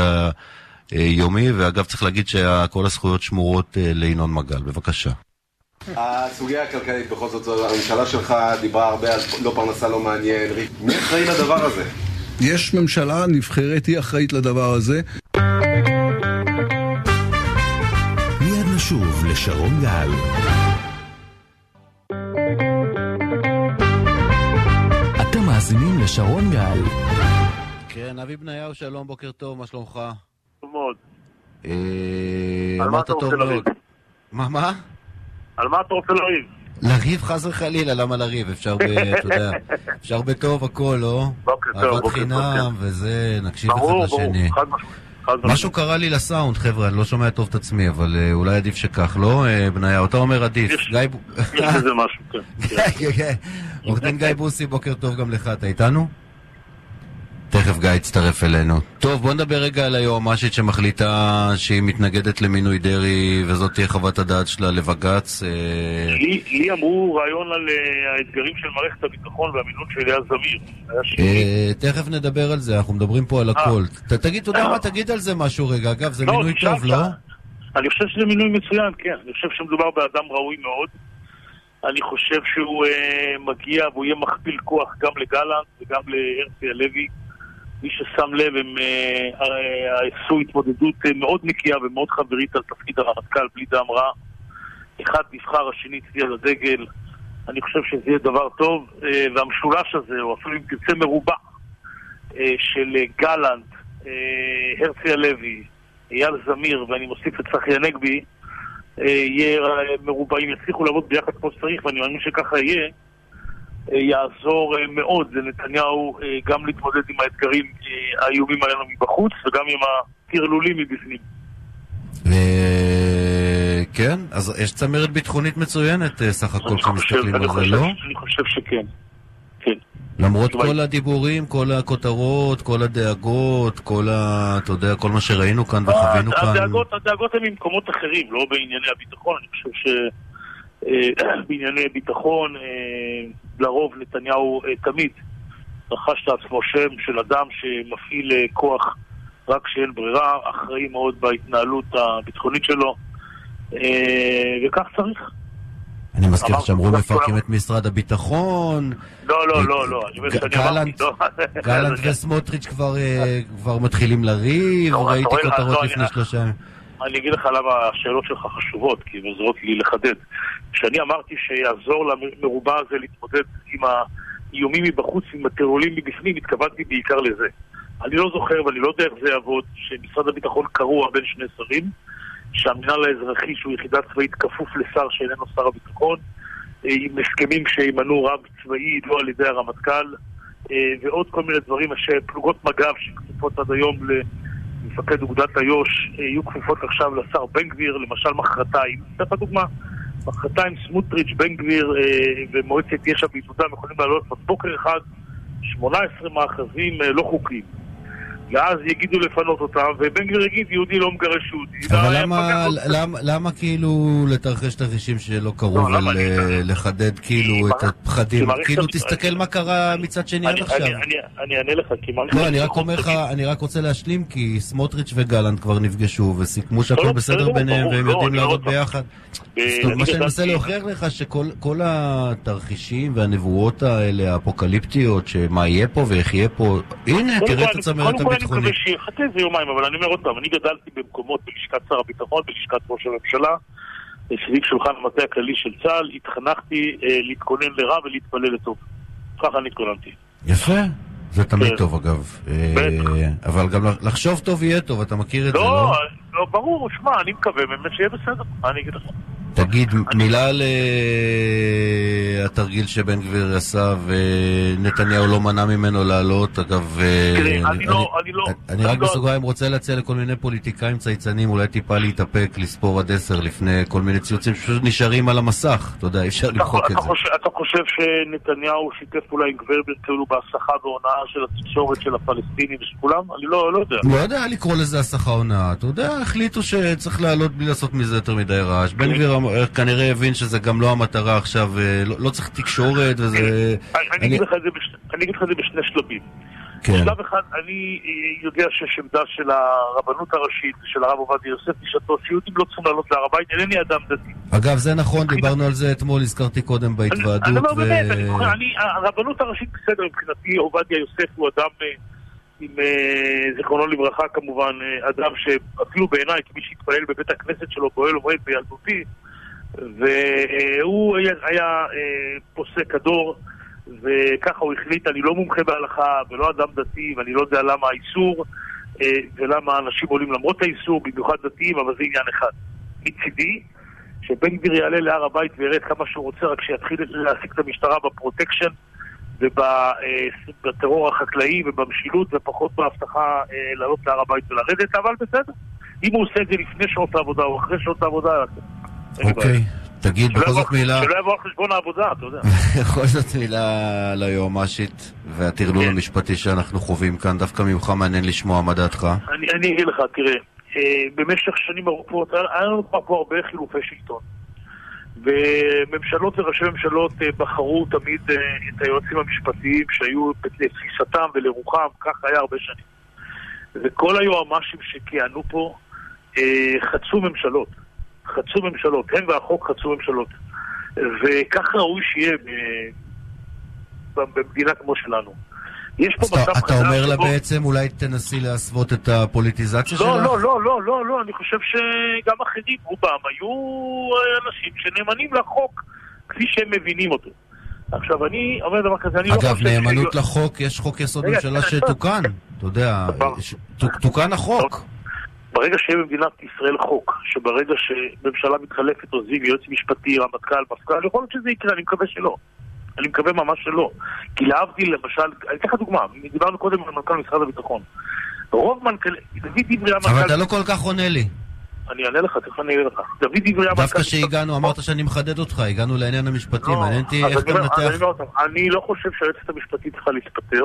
היומי, ואגב, צריך להגיד שכל הזכויות שמורות אה, לינון מגל. בבקשה. הסוגיה הכלכלית, בכל זאת, הממשלה שלך דיברה הרבה על לא פרנסה לא מעניין, מי אחראי לדבר הזה? יש ממשלה נבחרת, היא אחראית לדבר הזה. שוב לשרון גל. אתם מאזינים לשרון גל. כן, אבי בניהו, שלום, בוקר טוב, מה שלומך? מאוד. אה, על מה אתה רוצה לריב? מה, מה? על מה אתה רוצה לריב? לריב חס וחלילה, למה לריב? אפשר ב... [LAUGHS] אתה יודע, אפשר בטוב הכל, לא? בוקר טוב. אהבת חינם וזה, נקשיב אחד לשני. משהו קרה לי לסאונד, חבר'ה, אני לא שומע טוב את עצמי, אבל אה, אולי עדיף שכך, לא, אה, בניה? אתה אומר עדיף. יש בזה משהו, [LAUGHS] כן. כן, כן. עורך דין גיא בוסי, בוקר טוב גם לך, אתה איתנו? תכף גיא יצטרף אלינו. טוב, בוא נדבר רגע על היועמ"שית שמחליטה שהיא מתנגדת למינוי דרעי, וזאת תהיה חוות הדעת שלה לבג"ץ. אה, לי אמרו רעיון על אה, האתגרים של מערכת הביטחון והמינון של אייל זמיר. אה, תכף נדבר על זה, אנחנו מדברים פה על הכל. תגיד, אתה יודע מה, תגיד על זה משהו רגע. אגב, זה לא, מינוי טוב, לא? אני חושב שזה מינוי מצוין, כן. אני חושב שמדובר באדם ראוי מאוד. אני חושב שהוא מגיע והוא יהיה מכפיל כוח גם לגלנט וגם להרצי הלוי. מי ששם לב, הם אה, אה, עשו התמודדות אה, מאוד נקייה ומאוד חברית על תפקיד הרמטכ"ל בלי דם רע. אחד נבחר, השני הצביע לדגל. אני חושב שזה יהיה דבר טוב, והמשולש הזה, או אפילו אם תרצה מרובע, של גלנט, הרצי הלוי, אייל זמיר, ואני מוסיף את צחי הנגבי, יהיה אה, מרובעים, יצליחו לעבוד ביחד כמו שצריך, ואני מאמין שככה יהיה, יעזור אה, מאוד לנתניהו אה, גם להתמודד עם האתגרים אה, האיומים האלו מבחוץ, וגם עם הטרלולים מבפנים. כן, אז יש צמרת ביטחונית מצוינת אה, סך הכל כשמסתכלים על זה, לא? אני חושב שכן. כן. למרות כל הדיבורים, כל הכותרות, כל הדאגות, כל ה... אתה יודע, כל מה שראינו כאן וחווינו כאן. הדאגות הן ממקומות אחרים, לא בענייני הביטחון. אני חושב [CLEARS THROAT] שבענייני ביטחון, אה, לרוב נתניהו אה, תמיד רכש לעצמו שם של אדם שמפעיל אה, כוח רק כשאין ברירה, אחראי מאוד בהתנהלות הביטחונית שלו, אה, וכך צריך. אני מזכיר שאמרו מפרקים את משרד הביטחון. לא, לא, לא, לא, גלנט- לא. גלנט וסמוטריץ' כבר, אה, מתחילים לריב, ראיתי כותרות לא, לפני שלושה ימים. אני אגיד לך למה השאלות שלך חשובות, כי הן עוזרות לי לחדד. כשאני אמרתי שיעזור למרובע הזה להתמודד עם האיומים מבחוץ, עם הטרורים מבפנים, התכוונתי בעיקר לזה. אני לא זוכר ואני לא יודע איך זה יעבוד, שמשרד הביטחון קרוע בין שני שרים, שהמינהל האזרחי, שהוא יחידה צבאית, כפוף לשר שאיננו שר הביטחון, אה, עם הסכמים שימנו רב צבאי לא על ידי הרמטכ"ל, אה, ועוד כל מיני דברים, שפלוגות מג"ב שכפופות עד היום למפקד אוגדת איו"ש, אה, יהיו כפופות עכשיו לשר בן גביר, למשל מחרתיים. אתן לך דוגמה, מחרתיים סמוטריץ', בן גביר אה, ומועצת יש"ע בעידודם יכולים לעלות בבוקר אחד 18 מאחזים אה, לא חוקיים. ואז יגידו לפנות אותם, ובן גביר יגיד יהודי לא מגרש יהודי. אבל לא, למה, למה, למה כאילו לתרחש תרחישים שלא קרו לא, ולחדד כאילו את כי הפחדים? כאילו תסתכל מה קרה מצד שני עד עכשיו. אני- אענה לך, כי מערכת לא, אני רק אומר לך, אני רק רוצה להשלים, כי סמוטריץ' וגלנט כבר נפגשו וסיכמו לא, שהכל לא, בסדר ביניהם והם יודעים לעבוד. ביחד. מה שאני מנסה להוכיח לך, שכל כל התרחישים והנבואות האלה, האפוקליפטיות, שמה יהיה פה ואיך יהיה פה, הנה, תראה את הצמרת כל אני. מקווה שיחכה איזה יומיים, אבל אני אומר עוד פעם, אני גדלתי במקומות בלשכת שר הביטחון, בלשכת ראש הממשלה, סביב שולחן המטה הכללי של צה"ל, התחנכתי אה, להתכונן לרע ולהתפלל לטוב. ככה אני התכוננתי. יפה. זה תמיד כן. טוב אגב. אה, אבל גם לחשוב טוב יהיה טוב, אתה מכיר את זה, לא, לא? לא, ברור, שמע, אני מקווה באמת שיהיה בסדר, מה אני אגיד לך? תגיד, מילה על אה, התרגיל שבן גביר עשה ונתניהו לא מנע ממנו לעלות, אגב... אני רק בסוגריים רוצה להציע לכל מיני פוליטיקאים צייצנים אולי טיפה להתאפק, לספור עד עשר לפני כל מיני ציוצים שפשוט נשארים על המסך, אתה יודע, אי אפשר למחוק את זה. אתה חושב שנתניהו שיתף פעולה עם גברבר כאילו בהסחה והונאה של התקשורת של הפלסטינים ושל כולם? אני לא לא יודע. לא יודע לקרוא לזה הסחה הונאה, אתה יודע, החליטו שצריך לעלות בלי לעשות מזה יותר מדי רעש. בן גביר כנראה הבין שזה גם לא המטרה עכשיו, אה, לא לא צריך תקשורת וזה... אני- אני אגיד לך את זה בשני שלבים. כן. שלב אחד, אני אה, יודע שיש עמדה של הרבנות הראשית ושל הרב עובדיה יוסף בשעתו, שיהודים לא צריכים לעלות להר הבית, אינני אדם דתי. אגב, זה נכון, דיברנו על זה אתמול, הזכרתי קודם אני בהתוועדות. אומר באמת, אני זוכר, אני- הרבנות הראשית בסדר, מבחינתי עובדיה יוסף הוא אדם אה, עם זיכרונו לברכה כמובן, אדם שאפילו בעיניי, כמי שהתפלל בבית הכנסת שלו באוהל ומועד בילדותי, והוא היה, אה, פוסק הדור, וככה הוא החליט, אני לא מומחה בהלכה ולא אדם דתי, ואני לא יודע למה האיסור, אה, ולמה אנשים עולים למרות האיסור, במיוחד דתיים, אבל זה עניין אחד. מצידי, שבן גביר יעלה להר הבית וירד כמה שהוא רוצה, רק שיתחיל להעסיק את המשטרה בפרוטקשן ובטרור החקלאי ובמשילות ופחות בהבטחה אה, לעלות להר הבית ולרדת, אבל בסדר. אם הוא עושה את זה לפני שעות העבודה או אחרי שעות העבודה. אוקיי, תגיד, בכל זאת מילה... שלא יבוא על חשבון העבודה, אתה יודע. [LAUGHS] בכל זאת מילה ליועמ"שית והטרלול המשפטי שאנחנו חווים כאן. דווקא ממך מעניין לשמוע מה דעתך. אני, אגיד לך, תראה, אה, במשך שנים ארוכות היה לנו פה הרבה חילופי שלטון. וממשלות וראשי ממשלות אה, בחרו תמיד אה, את היועצים המשפטיים שהיו לתפיסתם ולרוחם, כך היה הרבה שנים. וכל היועמ"שים שכיהנו פה חצו ממשלות. חצו ממשלות, הם והחוק חצו ממשלות. וכך ראוי שיהיה במדינה כמו שלנו. יש פה מצב אתה אומר לה בעצם, אולי תנסי להסוות את הפוליטיזציה שלך? לא, לא, לא, לא, לא, לא, אני חושב שגם אחרים, רובם, היו אנשים שנאמנים לחוק כפי שהם מבינים אותו. עכשיו, אני אומר דבר כזה, אני לא אגב, חושב... נאמנות ש- לחוק, יש חוק יסוד ממשלה שתוקן. אתה יודע, ת- תוקן החוק. ברגע שיהיה במדינת ישראל חוק, שברגע שממשלה מתחלפת עוזבים יועץ משפטי, רמטכ"ל, מפכ"ל, יכול להיות שזה יקרה, אני מקווה שלא. אני מקווה ממש שלא. כי להבדיל, למשל, אני אתן לך דוגמה, דיברנו קודם על מנכ"ל משרד הביטחון. רוב מנכ"ל... דוד דברי המנכ"ל... אבל אתה לא כל כך עונה לי. אני אענה לך, תכף אני אענה לך. דוד דברי המנכ"ל... דווקא שהגענו, אמרת שאני מחדד אותך, הגענו לעניין המשפטי, לא, מעניין אותי איך אתה מנתח... אני לא חושב שהיועצת המשפטית צריכה להתפטר.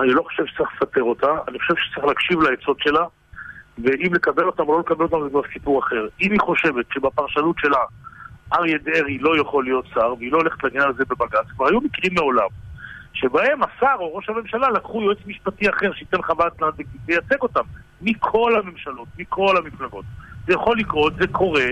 אני לא חושב שצריך לפטר אותה. אני חושב שצריך להקשיב לעצות שלה, ואם לקבל אותם או לא לקבל אותם זה כבר סיפור אחר. אם היא חושבת שבפרשנות שלה אריה דרעי לא יכול להיות שר, והיא לא הולכת לעניין הזה בבג"ץ, כבר היו מקרים מעולם, שבהם השר או ראש הממשלה לקחו יועץ משפטי אחר שייתן חוות דעת וייצג אותם, מכל הממשלות, מכל המפלגות. זה יכול לקרות, זה קורה,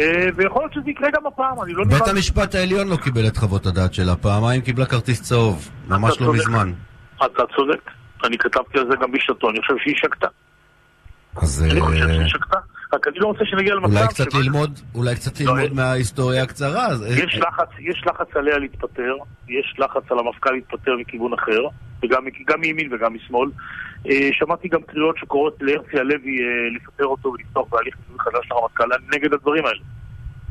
אה, ויכול להיות שזה יקרה גם הפעם, אני לא בית נראה- המשפט העליון לא קיבל את חוות הדעת שלה, פעמיים קיבלה כרטיס צהוב, ממש לא. מזמן. אתה צודק. אני כתבתי על זה גם בשעתו, אני חושב שהיא שקטה. אז אני חושב אה, שהיא שקטה, רק אני לא רוצה שנגיע למצב... אולי קצת ללמוד, אולי קצת לא, ללמוד מההיסטוריה הקצרה. אה, יש לחץ, יש לחץ עליה להתפטר, יש לחץ על המפכ"ל להתפטר מכיוון אחר, וגם גם מימין וגם משמאל. אה, שמעתי גם קריאות שקוראות להרצי הלוי אה, לפטר אותו ולפתוח בהליך חדש לרמטכ"ל, נגד הדברים האלה.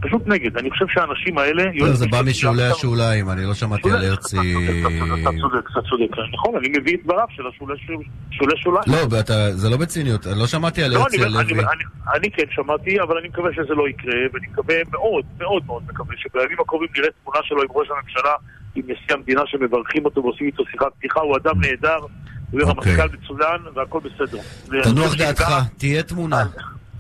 פשוט נגד. אני חושב שהאנשים האלה... לא, זה בא משולי השוליים, אני לא שמעתי על הרצי... אתה צודק, אתה צודק. נכון, אני מביא את דבריו של השולי שולי שוליים. לא, זה לא בציניות, אני לא שמעתי על לא, הרצי הלוי. אני, כן שמעתי, אבל אני מקווה שזה לא יקרה, ואני מקווה מאוד, מאוד מאוד מקווה שבימים הקרובים נראה תמונה שלו עם ראש הממשלה, עם נשיא המדינה שמברכים אותו ועושים איתו שיחת פתיחה, הוא אדם נהדר, הוא יהיה אוקיי. רמטכ"ל מצוין, והכל בסדר. תנוח דעתך, תהיה תמונה.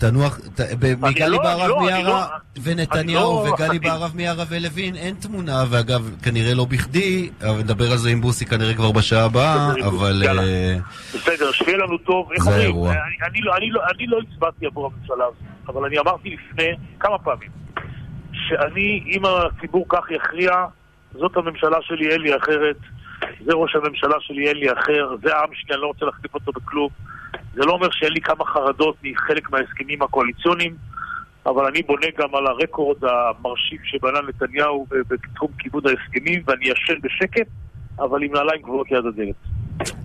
תנוח, ת- מגלי לא, בהרב לא, מיארה לא- ונתניהו לא- וגלי בהרב מיארה ולוין אין תמונה, ואגב, כנראה לא בכדי, נדבר על זה עם בוסי כנראה כבר בשעה הבאה, אבל... אה, בסדר, שיהיה לנו טוב. זה? האירוע. לא, לא, אני לא הצבעתי עבור הממשלה הזאת, אבל אני אמרתי לפני כמה פעמים, שאני, אם הציבור כך יכריע, זאת הממשלה שלי, אין לי אחרת. זה ראש הממשלה שלי, אין לי אחר. זה העם שלי, אני לא רוצה להחליף אותו בכלום. זה לא אומר שאין לי כמה חרדות מחלק מההסכמים הקואליציוניים, אבל אני בונה גם על הרקורד המרשים שבנה נתניהו בתחום כיבוד ההסכמים, ואני ישן בשקט, אבל עם נעליים גבוהות ליד הדלת.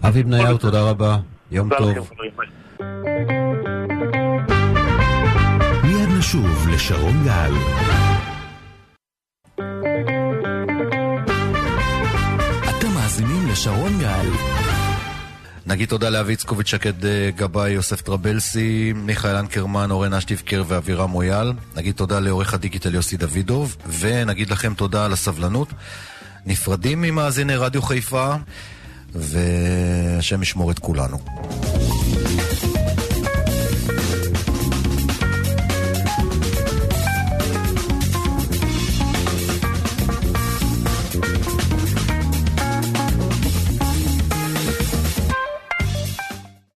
אבי בניהו, תודה רבה, יום תודה לכם, טוב. מיד נשוב לשרון גל. לשרון גל. נגיד תודה לאבי איצקוביץ', שקד אה, גבאי, יוסף טרבלסי, מיכאל אנקרמן, אורן אשטיבקר ואבירם מויאל. נגיד תודה לעורך הדיגיטל יוסי דוידוב, ונגיד לכם תודה על הסבלנות. נפרדים ממאזיני רדיו חיפה, והשם ישמור את כולנו.